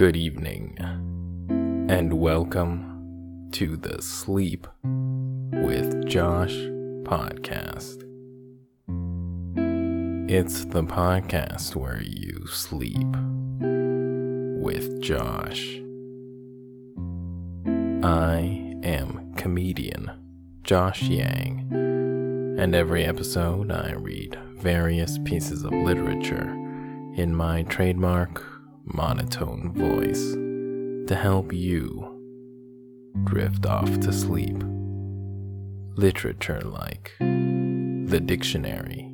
Good evening, and welcome to the Sleep with Josh podcast. It's the podcast where you sleep with Josh. I am comedian Josh Yang, and every episode I read various pieces of literature in my trademark monotone voice to help you drift off to sleep. Literature like the dictionary,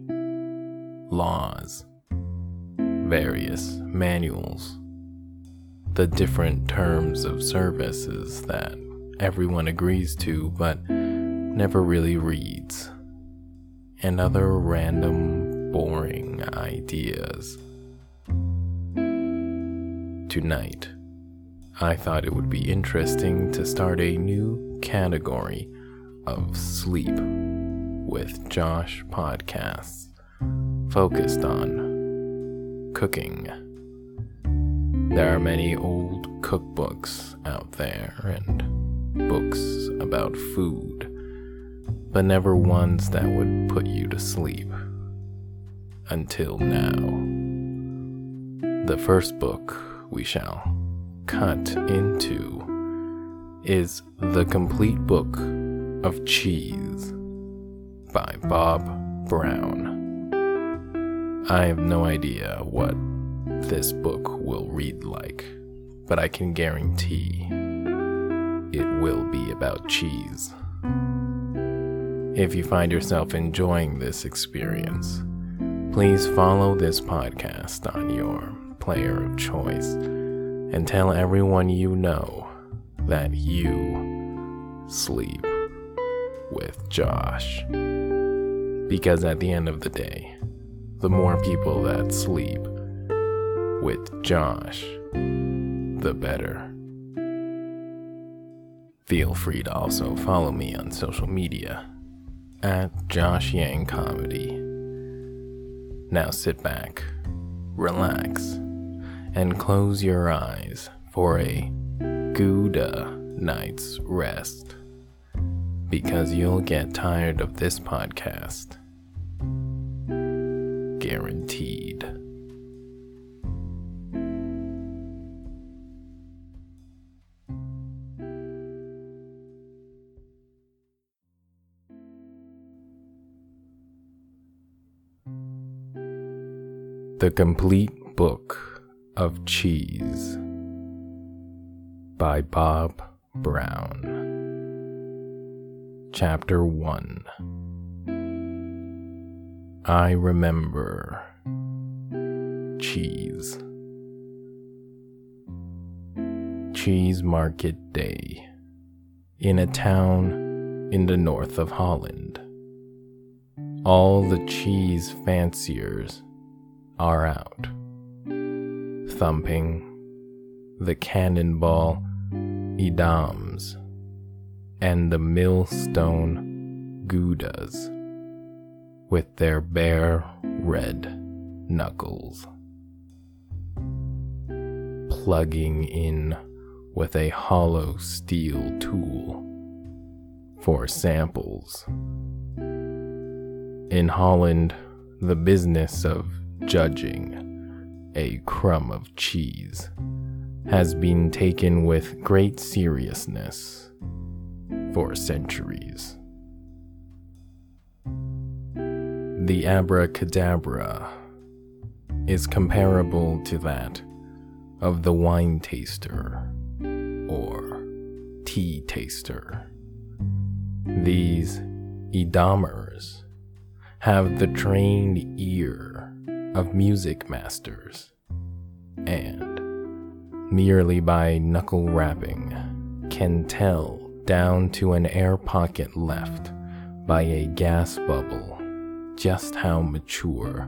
laws, various manuals, the different terms of services that everyone agrees to but never really reads, and other random, boring ideas tonight, I thought it would be interesting to start a new category of sleep with Josh podcasts focused on cooking. There are many old cookbooks out there and books about food, but never ones that would put you to sleep. Until now. The first book we shall cut into is The Complete Book of Cheese by Bob Brown. I have no idea what this book will read like, but I can guarantee it will be about cheese. If you find yourself enjoying this experience, please follow this podcast on your player of choice and tell everyone you know that you sleep with Josh. Because at the end of the day, the more people that sleep with Josh, the better. Feel free to also follow me on social media at Josh Yang Comedy. Now sit back, relax, and close your eyes for a Gouda night's rest because you'll get tired of this podcast. Guaranteed. The Complete Book of Cheese by Bob Brown. Chapter 1 I remember cheese. Cheese Market Day in a town in the north of Holland. All the cheese fanciers are out, thumping the cannonball Edams and the millstone Goudas with their bare red knuckles, plugging in with a hollow steel tool for samples. In Holland, the business of judging a crumb of cheese has been taken with great seriousness for centuries. The abracadabra is comparable to that of the wine taster or tea taster. These Edamers have the trained ear of music masters, and merely by knuckle rapping can tell down to an air pocket left by a gas bubble just how mature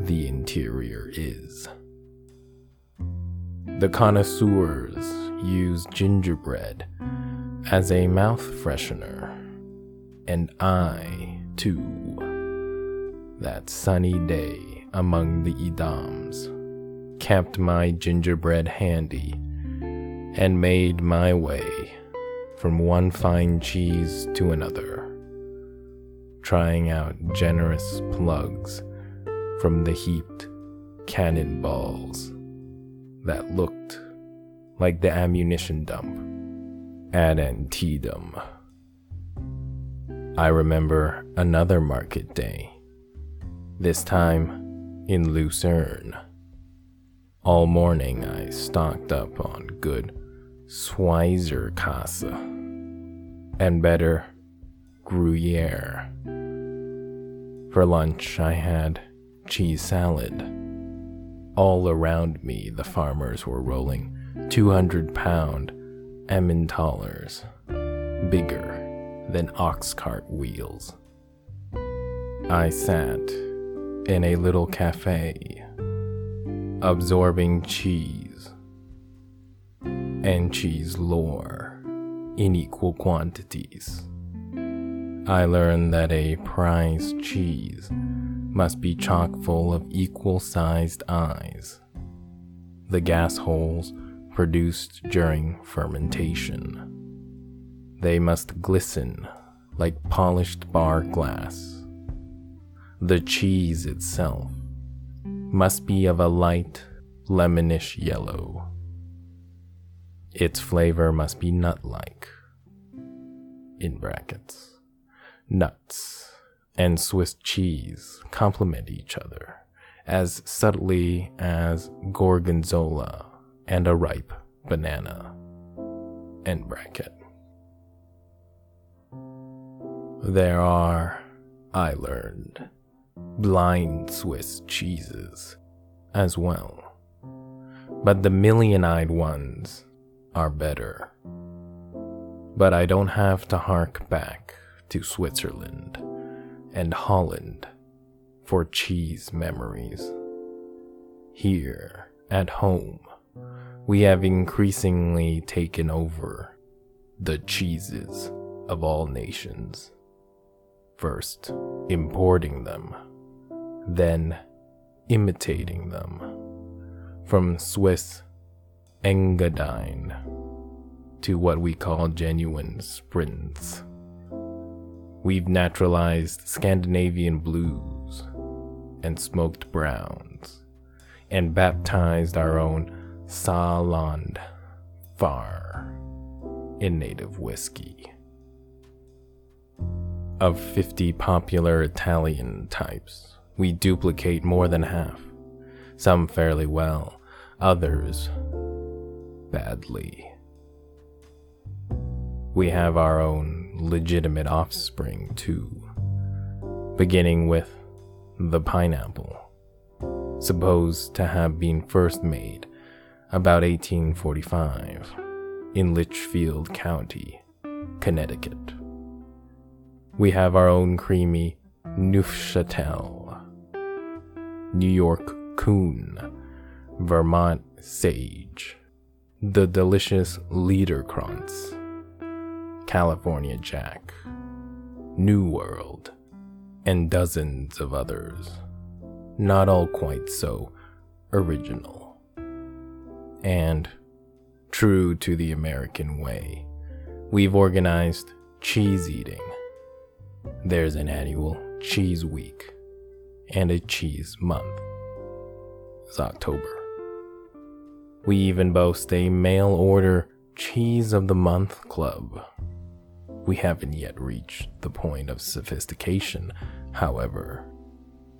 the interior is. The connoisseurs use gingerbread as a mouth freshener, and I, too, that sunny day among the Edams, kept my gingerbread handy and made my way from one fine cheese to another, trying out generous plugs from the heaped cannonballs that looked like the ammunition dump at Antietam. I remember another market day, this time in Lucerne. All morning I stocked up on good Schweizerkäse and better Gruyere. For lunch I had cheese salad. All around me the farmers were rolling 200 pound Emmentaler's, bigger than ox cart wheels. I sat in a little cafe, absorbing cheese and cheese lore in equal quantities. I learned that a prize cheese must be chock full of equal sized eyes. The gas holes produced during fermentation. They must glisten like polished bar glass. The cheese itself must be of a light lemonish yellow. Its flavor must be nut like. In brackets. Nuts and Swiss cheese complement each other as subtly as gorgonzola and a ripe banana. End bracket. There are, I learned, blind Swiss cheeses as well. But the million eyed ones are better. But I don't have to hark back to Switzerland and Holland for cheese memories. Here, at home, we have increasingly taken over the cheeses of all nations. First, importing them, then imitating them. From Swiss Engadine to what we call genuine Sbrinz. We've naturalized Scandinavian blues and smoked browns and baptized our own Saarland Far in native whiskey. Of 50 popular Italian types, we duplicate more than half, some fairly well, others badly. We have our own legitimate offspring, too, beginning with the pineapple, supposed to have been first made about 1845 in Litchfield County, Connecticut. We have our own creamy Neufchâtel, New York Coon, Vermont Sage, the delicious Liederkranz, California Jack, New World, and dozens of others, not all quite so original. And, true to the American way, we've organized cheese eating. There's an annual cheese week and a cheese month. It's October. We even boast a mail order Cheese of the Month Club. We haven't yet reached the point of sophistication, however,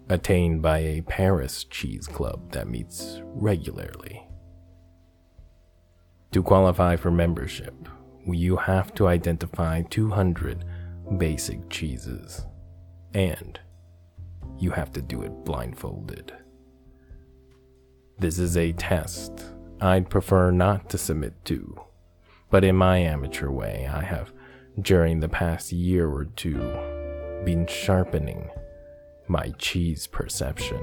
attained by a Paris cheese club that meets regularly. To qualify for membership, you have to identify 200 basic cheeses, and you have to do it blindfolded. This is a test I'd prefer not to submit to, but in my amateur way, I have, during the past year or two, been sharpening my cheese perception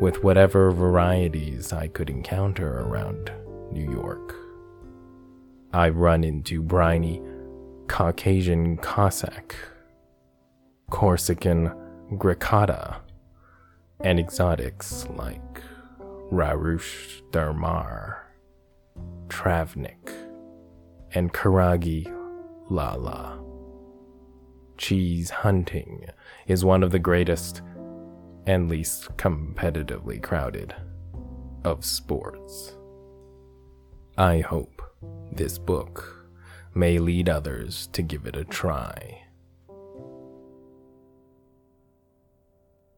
with whatever varieties I could encounter around New York. I run into briny Caucasian Cossack, Corsican Griccata, and exotics like Rarush Durmar, Travnik, and Karagi Lala. Cheese hunting is one of the greatest and least competitively crowded of sports. I hope this book may lead others to give it a try.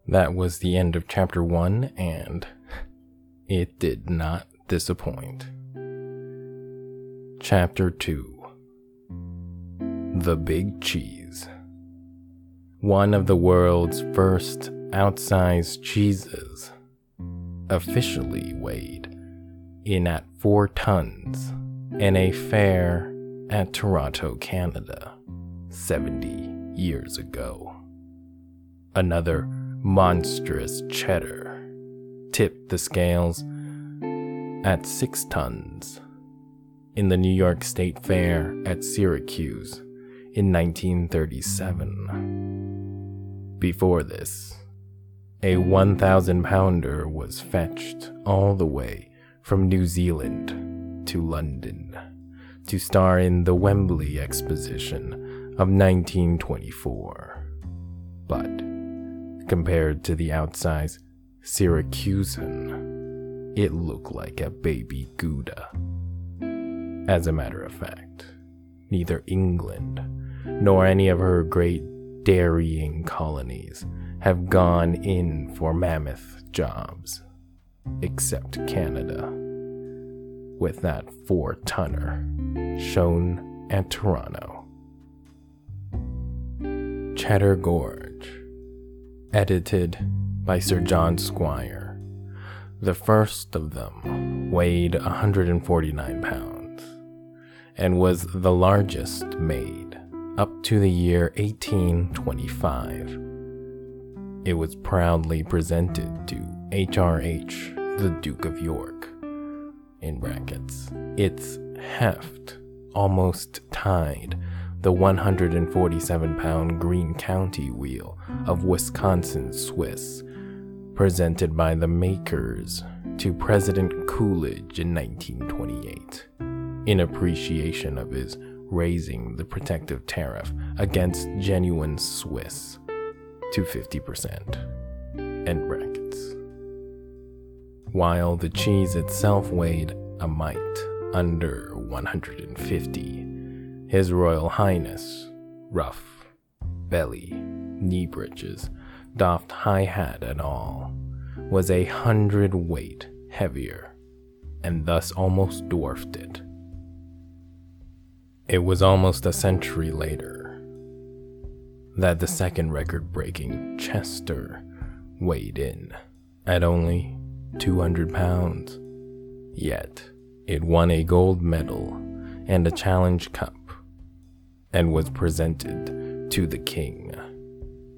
That was the end of chapter one, and it did not disappoint. Chapter 2 The Big Cheese. One of the world's first outsized cheeses, officially weighed in at 4 tons in a fair at Toronto, Canada, 70 years ago. Another monstrous cheddar tipped the scales at 6 tons in the New York State Fair at Syracuse in 1937. Before this, a 1,000 pounder was fetched all the way from New Zealand to London to star in the Wembley Exposition of 1924. But compared to the outsize Syracusan, it looked like a baby Gouda. As a matter of fact, neither England nor any of her great dairying colonies have gone in for mammoth jobs, except Canada, with that four tonner shown at Toronto. Cheddar Gorge, edited by Sir John Squire. The first of them weighed 149 pounds and was the largest made up to the year 1825 it was proudly presented to HRH, the Duke of York. In brackets, its heft almost tied the 147 pound Green County wheel of Wisconsin Swiss, presented by the makers to President Coolidge in 1928, in appreciation of his raising the protective tariff against genuine Swiss to 50%. End brackets. While the cheese itself weighed a mite under 150, His Royal Highness, ruff, belly, knee breeches, doffed high hat and all, was a hundred weight heavier, and thus almost dwarfed it. It was almost a century later that the second record breaking Chester weighed in at only 200 pounds. Yet, it won a gold medal and a challenge cup and was presented to the king,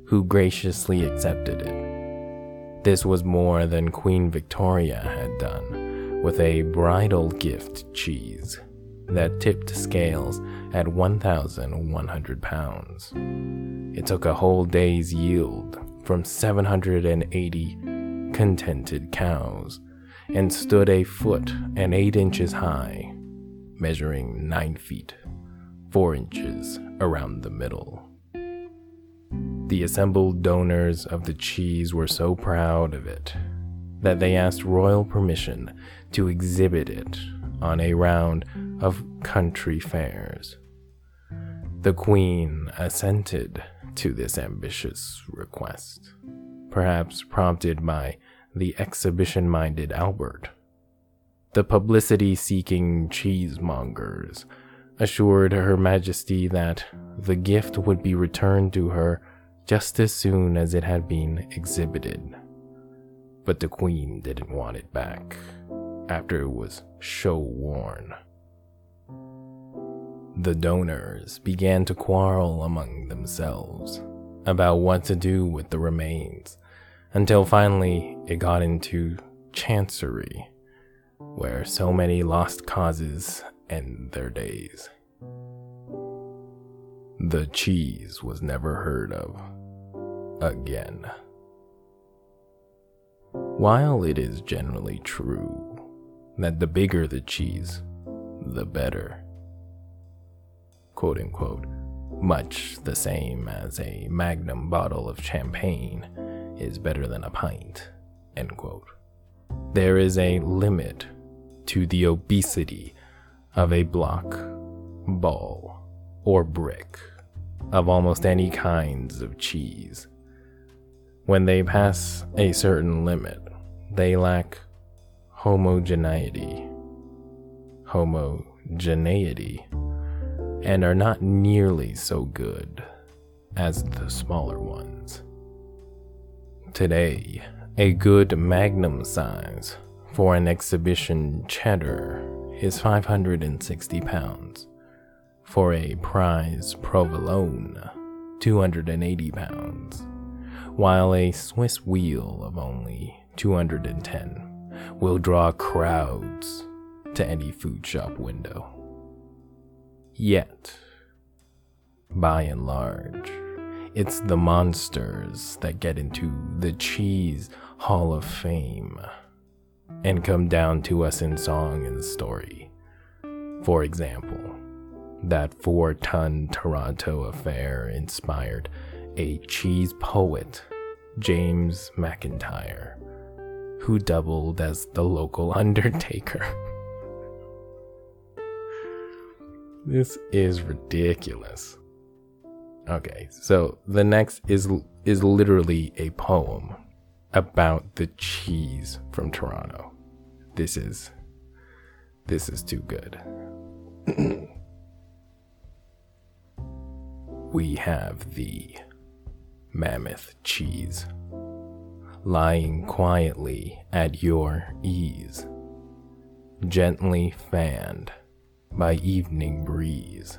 who graciously accepted it. This was more than Queen Victoria had done with a bridal gift cheese that tipped scales at 1,100 pounds. It took a whole day's yield from 780 contented cows and stood a foot and eight inches high, measuring nine feet, four inches around the middle. The assembled donors of the cheese were so proud of it that they asked royal permission to exhibit it on a round of country fairs. The Queen assented to this ambitious request, perhaps prompted by the exhibition minded Albert. The publicity seeking cheesemongers assured Her Majesty that the gift would be returned to her just as soon as it had been exhibited. But the Queen didn't want it back after it was show worn. The donors began to quarrel among themselves about what to do with the remains until finally it got into chancery, where so many lost causes end their days. The cheese was never heard of again. While it is generally true that the bigger the cheese, the better, quote unquote, much the same as a magnum bottle of champagne is better than a pint, end quote. There is a limit to the obesity of a block, ball, or brick of almost any kinds of cheese. When they pass a certain limit, they lack homogeneity, homogeneity, and are not nearly so good as the smaller ones. Today, a good magnum size for an exhibition cheddar is 560 pounds. For a prize provolone, 280 pounds, while a Swiss wheel of only 210 will draw crowds to any food shop window. Yet, by and large, it's the monsters that get into the Cheese Hall of Fame and come down to us in song and story. For example, that four ton Toronto affair inspired a cheese poet, James McIntyre, who doubled as the local undertaker. this is ridiculous. Okay, so the next is is literally a poem about the cheese from Toronto. This is this is too good. we have the mammoth cheese lying quietly at your ease, gently fanned by evening breeze.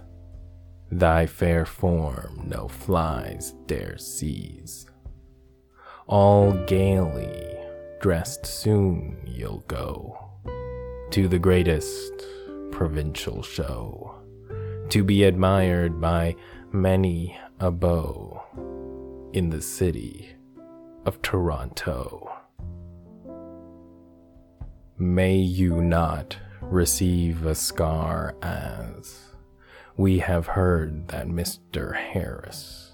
Thy fair form no flies dare seize. All gaily dressed soon you'll go to the greatest provincial show, to be admired by many a beau in the city of Toronto. May you not receive a scar as we have heard that Mr. Harris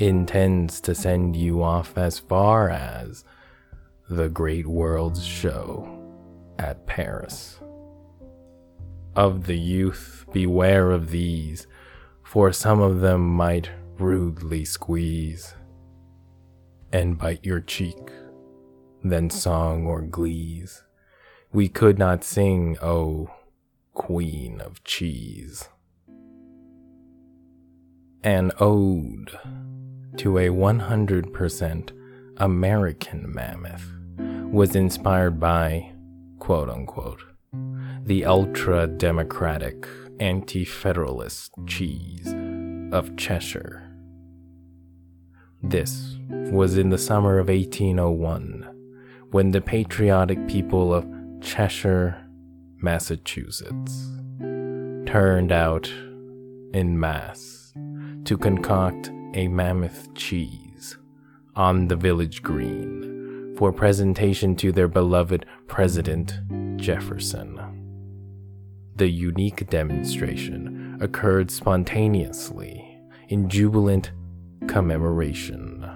intends to send you off as far as the Great World's Show at Paris. Of the youth, beware of these, for some of them might rudely squeeze and bite your cheek, then song or glees we could not sing, O Queen of Cheese. An ode to a 100% American mammoth was inspired by, quote unquote, the ultra democratic anti federalist cheese of Cheshire. This was in the summer of 1801 when the patriotic people of Cheshire, Massachusetts, turned out in mass to concoct a mammoth cheese on the village green for presentation to their beloved President Jefferson. The unique demonstration occurred spontaneously in jubilant commemoration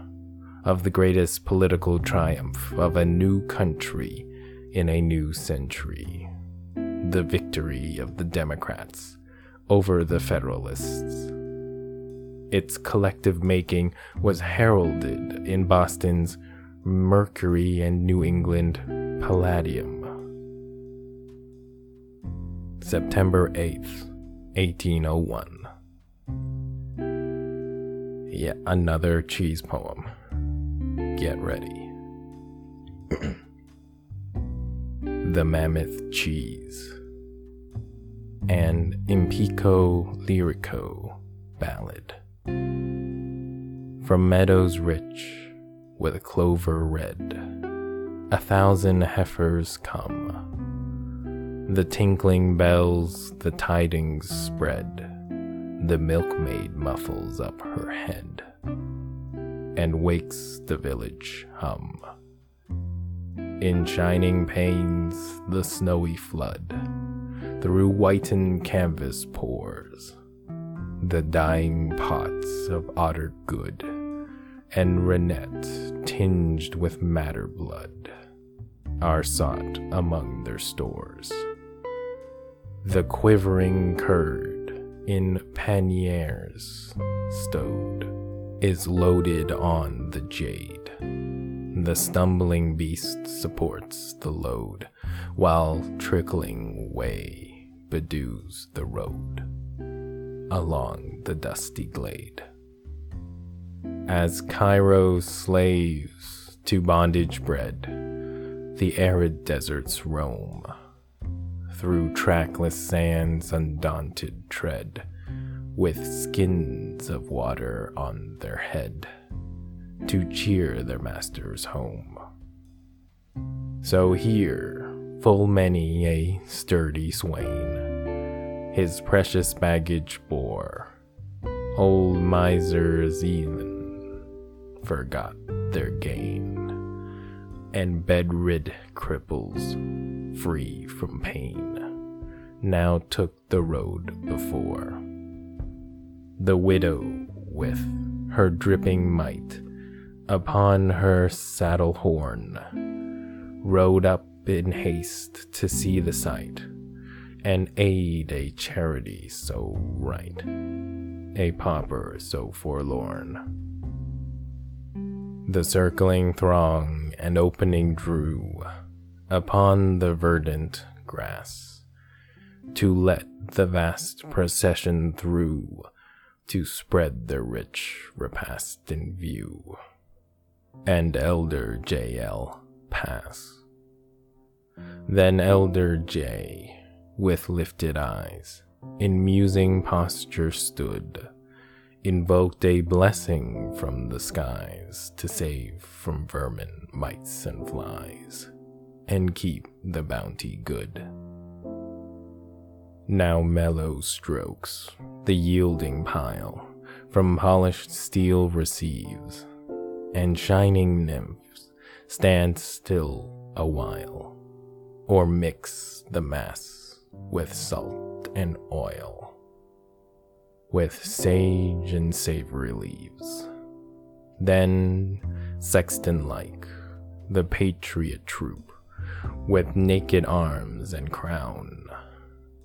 of the greatest political triumph of a new country in a new century. The victory of the Democrats over the Federalists. Its collective making was heralded in Boston's Mercury and New England Palladium. September 8th, 1801. Yet another cheese poem. Get ready. the mammoth cheese, an Epico Lyrico ballad. From meadows rich with clover red, a thousand heifers come. The tinkling bells the tidings spread, the milkmaid muffles up her head and wakes the village hum. In shining panes, the snowy flood through whitened canvas pours the dying pots of otter good and rennet tinged with madder blood are sought among their stores. The quivering curd in panniers stowed is loaded on the jade. The stumbling beast supports the load while trickling whey bedews the road along the dusty glade. As Cairo slaves to bondage bred, the arid deserts roam. Through trackless sands undaunted tread, with skins of water on their head, to cheer their masters home. So here, full many a sturdy swain, his precious baggage bore. Old misers even forgot their gain and bedrid cripples, free from pain, now took the road before. The widow, with her dripping might, upon her saddle horn, rode up in haste to see the sight, and aid a charity so right, a pauper so forlorn. The circling throng and opening drew upon the verdant grass to let the vast procession through to spread their rich repast in view and elder J.L. pass. Then elder J, with lifted eyes, in musing posture stood invoked a blessing from the skies to save from vermin, mites, and flies, and keep the bounty good. Now mellow strokes the yielding pile from polished steel receives, and shining nymphs stand still a while, or mix the mass with salt and oil with sage and savory leaves. Then, sexton like, the patriot troop, with naked arms and crown,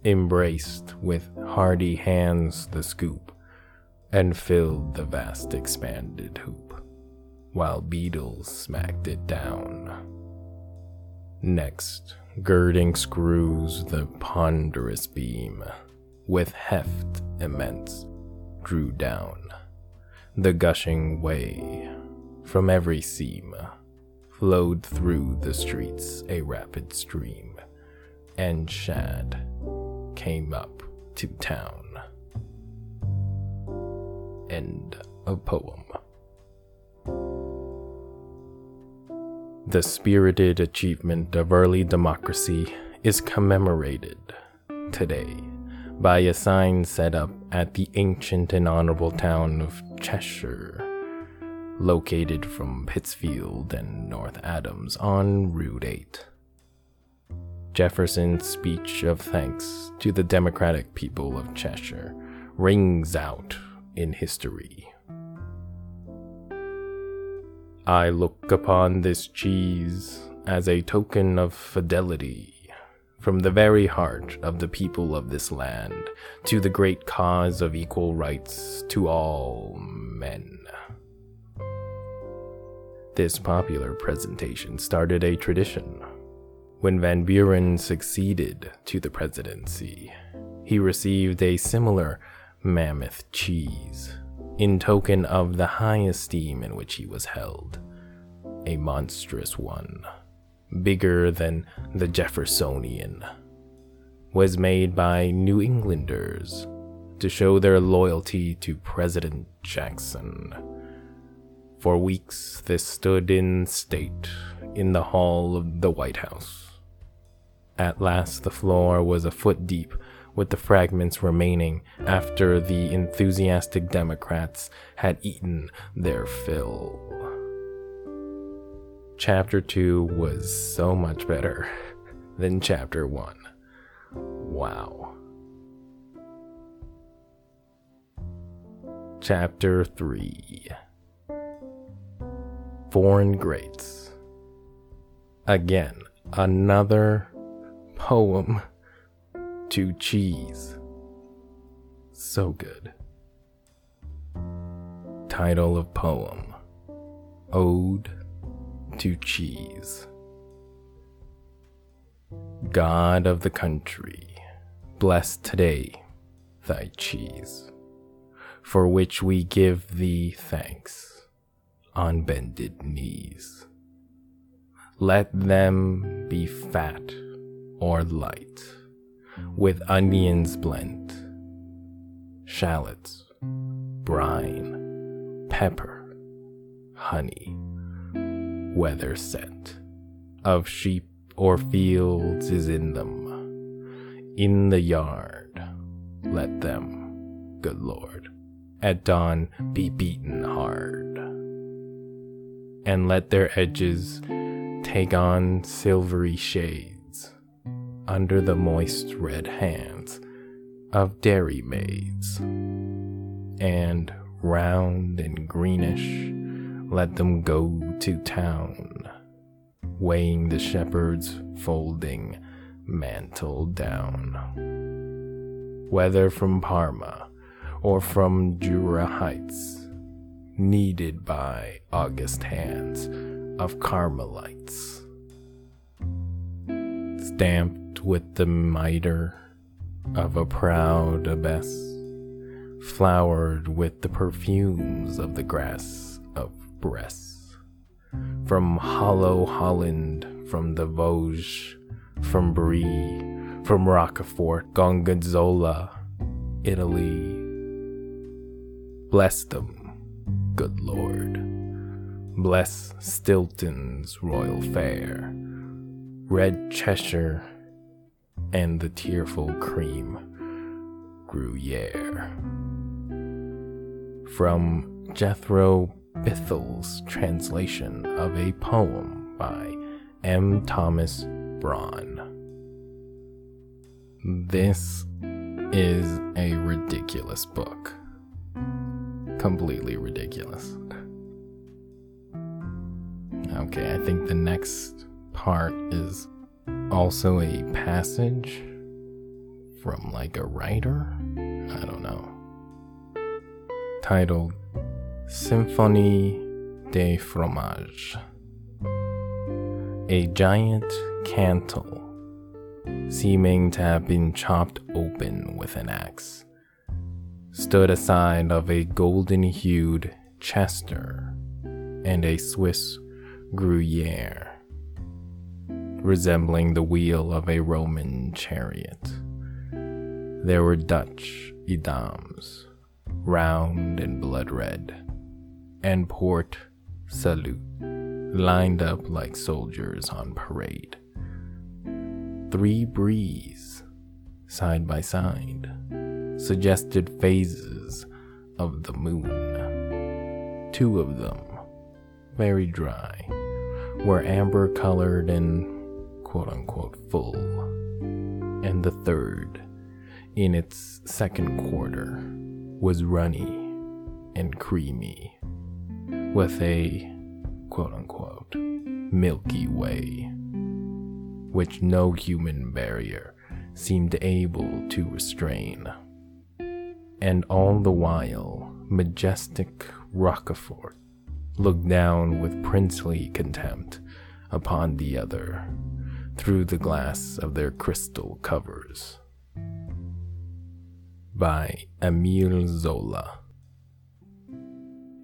embraced with hardy hands the scoop, and filled the vast expanded hoop, while beetles smacked it down. Next, girding screws the ponderous beam with heft immense, drew down. The gushing whey from every seam flowed through the streets a rapid stream, and shad came up to town. End of poem. The spirited achievement of early democracy is commemorated today by a sign set up at the ancient and honorable town of Cheshire, located from Pittsfield and North Adams on Route 8. Jefferson's speech of thanks to the democratic people of Cheshire rings out in history. I look upon this cheese as a token of fidelity from the very heart of the people of this land to the great cause of equal rights to all men. This popular presentation started a tradition. When Van Buren succeeded to the presidency, he received a similar mammoth cheese in token of the high esteem in which he was held, a monstrous one bigger than the Jeffersonian, was made by New Englanders to show their loyalty to President Jackson. For weeks, this stood in state in the hall of the White House. At last, the floor was a foot deep with the fragments remaining after the enthusiastic Democrats had eaten their fill. chapter 2 was so much better than chapter 1. Wow. Chapter 3 Foreign Greats. Again, another poem to cheese. So good. Title of poem Ode to Cheese. God of the country, bless today thy cheese, for which we give thee thanks on bended knees. Let them be fat or light, with onions blent, shallots, brine, pepper, honey, weather scent. Of sheep or fields is in them. In the yard, let them, good Lord, at dawn be beaten hard, and let their edges take on silvery shades under the moist red hands of dairy maids, and round and greenish let them go to town, weighing the shepherd's folding mantle down. Whether from Parma or from Jura Heights, kneaded by august hands of Carmelites, stamped with the mitre of a proud abbess, flowered with the perfumes of the grass breasts. From hollow Holland, from the Vosges, from Brie, from Roquefort, Gorgonzola, Italy. Bless them, good Lord. Bless Stilton's royal fair, red Cheshire, and the tearful cream Gruyere. From Jethro Bithell's translation of a poem by M. Thomas Braun. This is a ridiculous book. Completely ridiculous. Okay, I think the next part is also a passage from like a writer. I don't know. Titled Symphonie de Fromage. A giant Cantal, seeming to have been chopped open with an axe, stood aside of a golden hued Chester and a Swiss Gruyere, resembling the wheel of a Roman chariot. There were Dutch Edams, round and blood red and Port Salut, lined up like soldiers on parade. Three Bries, side by side, suggested phases of the moon. Two of them, very dry, were amber colored and quote unquote full. And the third, in its second quarter, was runny and creamy with a quote unquote Milky Way, which no human barrier seemed able to restrain. And all the while, majestic Roquefort looked down with princely contempt upon the other through the glass of their crystal covers. By Emile Zola.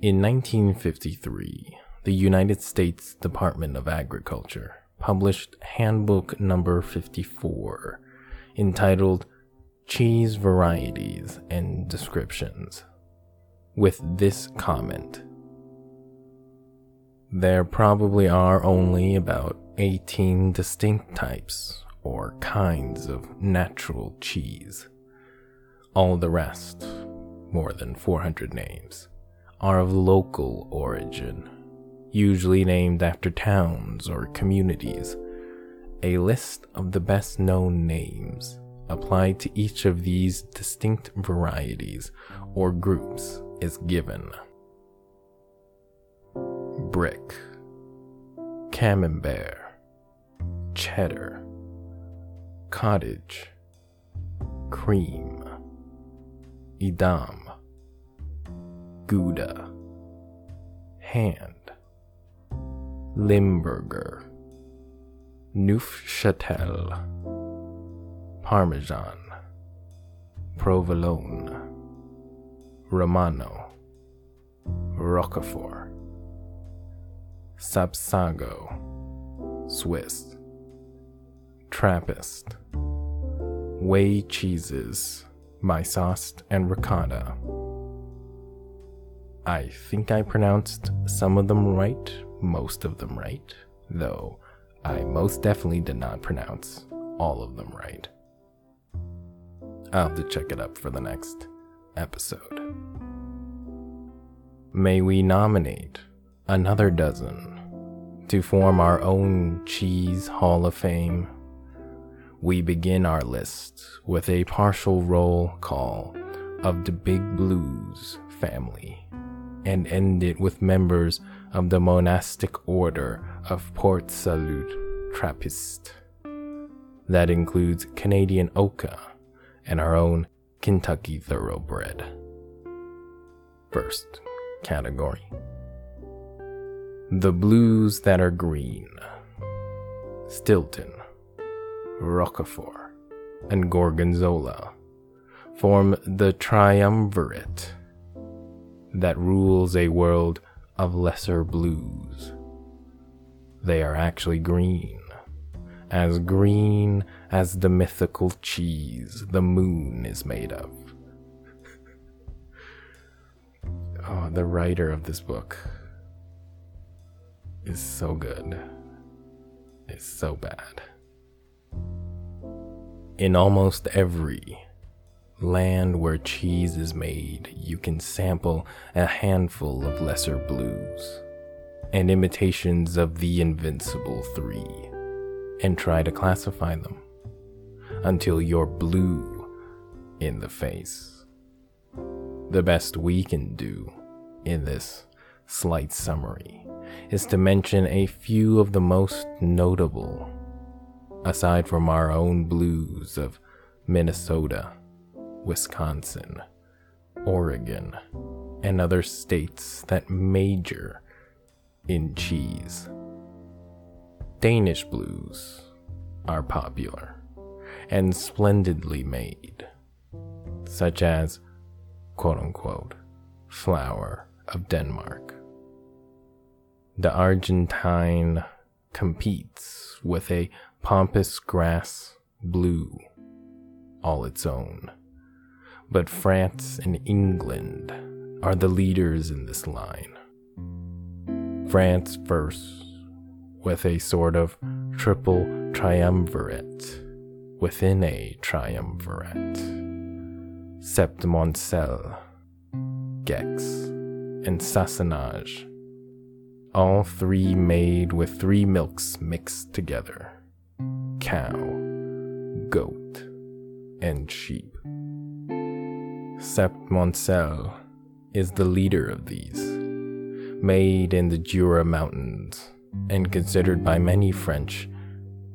In 1953, the United States Department of Agriculture published Handbook Number 54, entitled Cheese Varieties and Descriptions, with this comment There probably are only about 18 distinct types or kinds of natural cheese. All the rest, more than 400 names are of local origin, usually named after towns or communities. A list of the best known names applied to each of these distinct varieties or groups is given. Brick, Camembert, Cheddar, Cottage, Cream, Edam, Gouda, Hand, Limburger, Neufchâtel, Parmesan, Provolone, Romano, Roquefort, Sapsago, Swiss, Trappist, Whey cheeses, Mysost and ricotta. I think I pronounced some of them right, most of them right, though I most definitely did not pronounce all of them right. I'll have to check it up for the next episode. May we nominate another dozen to form our own Cheese Hall of Fame? We begin our list with a partial roll call of the Big Blues family and end it with members of the monastic order of Port Salut Trappist. That includes Canadian Oka and our own Kentucky Thoroughbred. First category The blues that are green. Stilton, Roquefort, and Gorgonzola form the triumvirate that rules a world of lesser blues. They are actually green, as green as the mythical cheese the moon is made of. oh, the writer of this book is so good. It's so bad. In almost every land where cheese is made, you can sample a handful of lesser blues and imitations of the invincible three and try to classify them until you're blue in the face. The best we can do in this slight summary is to mention a few of the most notable, aside from our own blues of Minnesota Wisconsin, Oregon, and other states that major in cheese. Danish blues are popular and splendidly made, such as quote unquote flower of Denmark. The Argentine competes with a pampas grass blue all its own but France and England are the leaders in this line. France first, with a sort of triple triumvirate within a triumvirate. Septimoncel, Gex, and Sassenage, all three made with three milks mixed together cow, goat, and sheep. Septimoncel is the leader of these, made in the Jura Mountains and considered by many French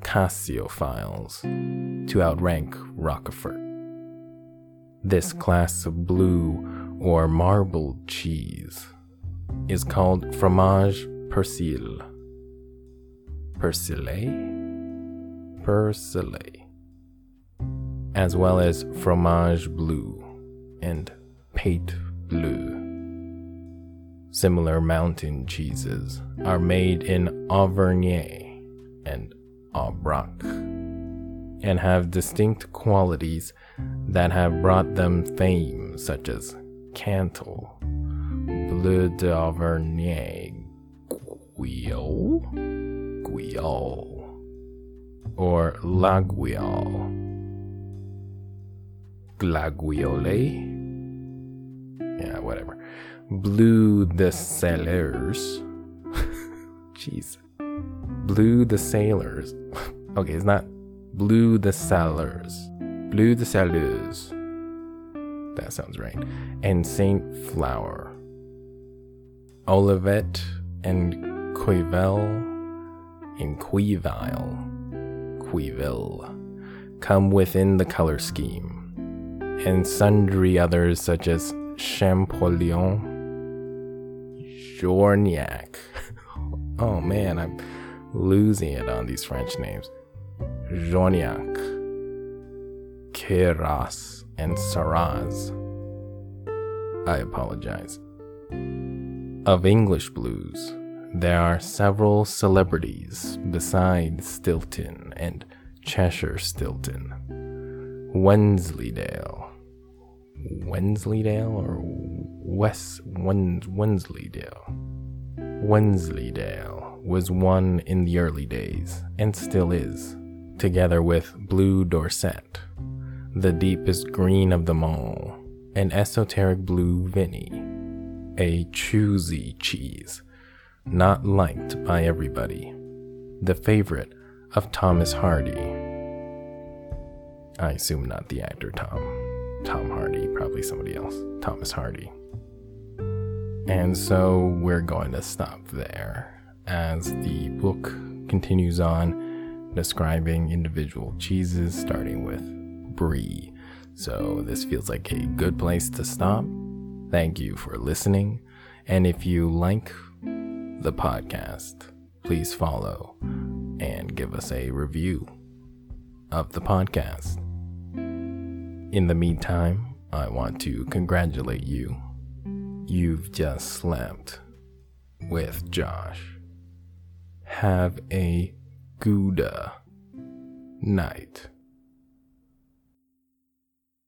Cassiophiles to outrank Roquefort. This class of blue or marbled cheese is called fromage persille. Persille? Persille. As well as fromage bleu and Pate Bleu. Similar mountain cheeses are made in Auvergne and Aubrac and have distinct qualities that have brought them fame, such as Cantal, Bleu d'Auvergne, Guiole, Guiole, or Laguiole. Glaguiole. Yeah, whatever. Bleu the sailors. Jeez. Blue the Sailors. okay, it's not Blue the sailors. Blue the sailors. That sounds right. And Saint Flower. Olivet and Quivel and Quivile. Quiville come within the color scheme. And sundry others such as Champollion, Journiac. oh man, I'm losing it on these French names. Journiac, Keras, and Saraz. I apologize. Of English blues, there are several celebrities besides Stilton and Cheshire Stilton, Wensleydale, Wensleydale or West Wens, Wensleydale. Wensleydale was one in the early days and still is, together with Blue Dorset, the deepest green of them all, an esoteric blue Vinny, a choosy cheese, not liked by everybody, the favorite of Thomas Hardy. I assume not the actor Tom. Tom Hardy, probably somebody else. Thomas Hardy. And so we're going to stop there as the book continues on describing individual cheeses, starting with brie. So this feels like a good place to stop. Thank you for listening. And if you like the podcast, please follow and give us a review of the podcast. In the meantime, I want to congratulate you. You've just slept with Josh. Have a Gouda night.